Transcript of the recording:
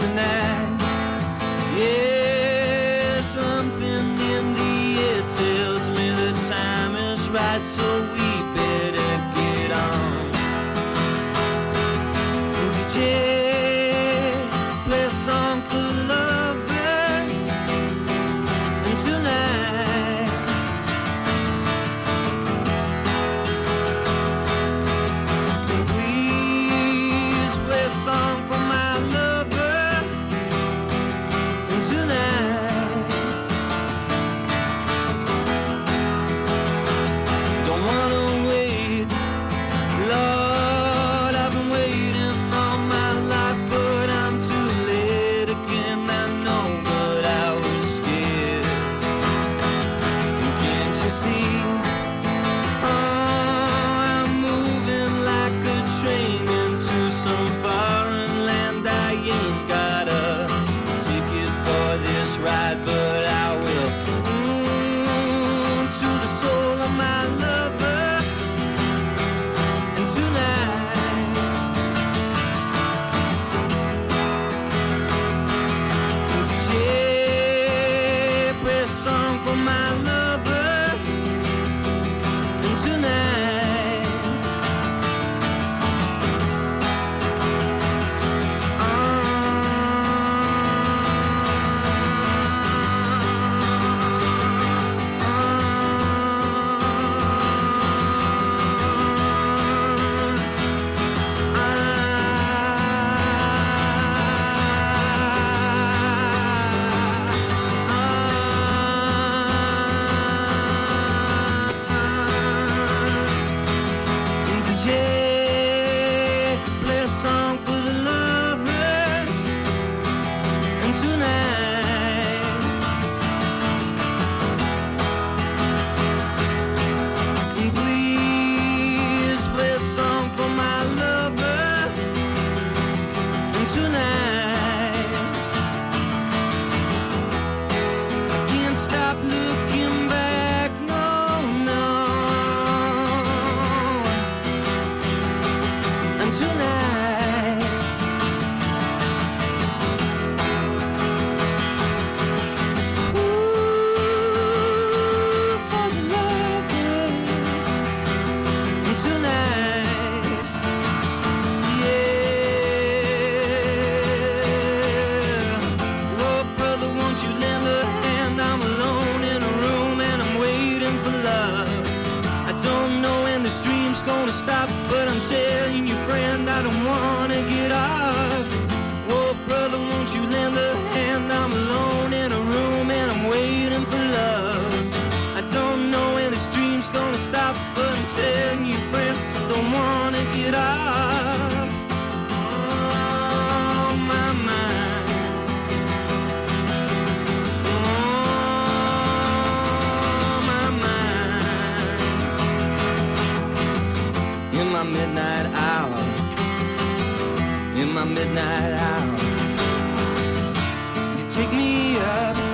tonight. Yeah, something in the air tells me the time is right, so we better get on. DJ. ride the it's gonna stop, but I'm telling you, friend, I don't wanna get off. Oh, brother, won't you lend a hand? I'm alone in a room and I'm waiting for love. I don't know when this dream's gonna stop, but I'm telling you, friend, I don't wanna get off. midnight hour. In my midnight hour. You take me up.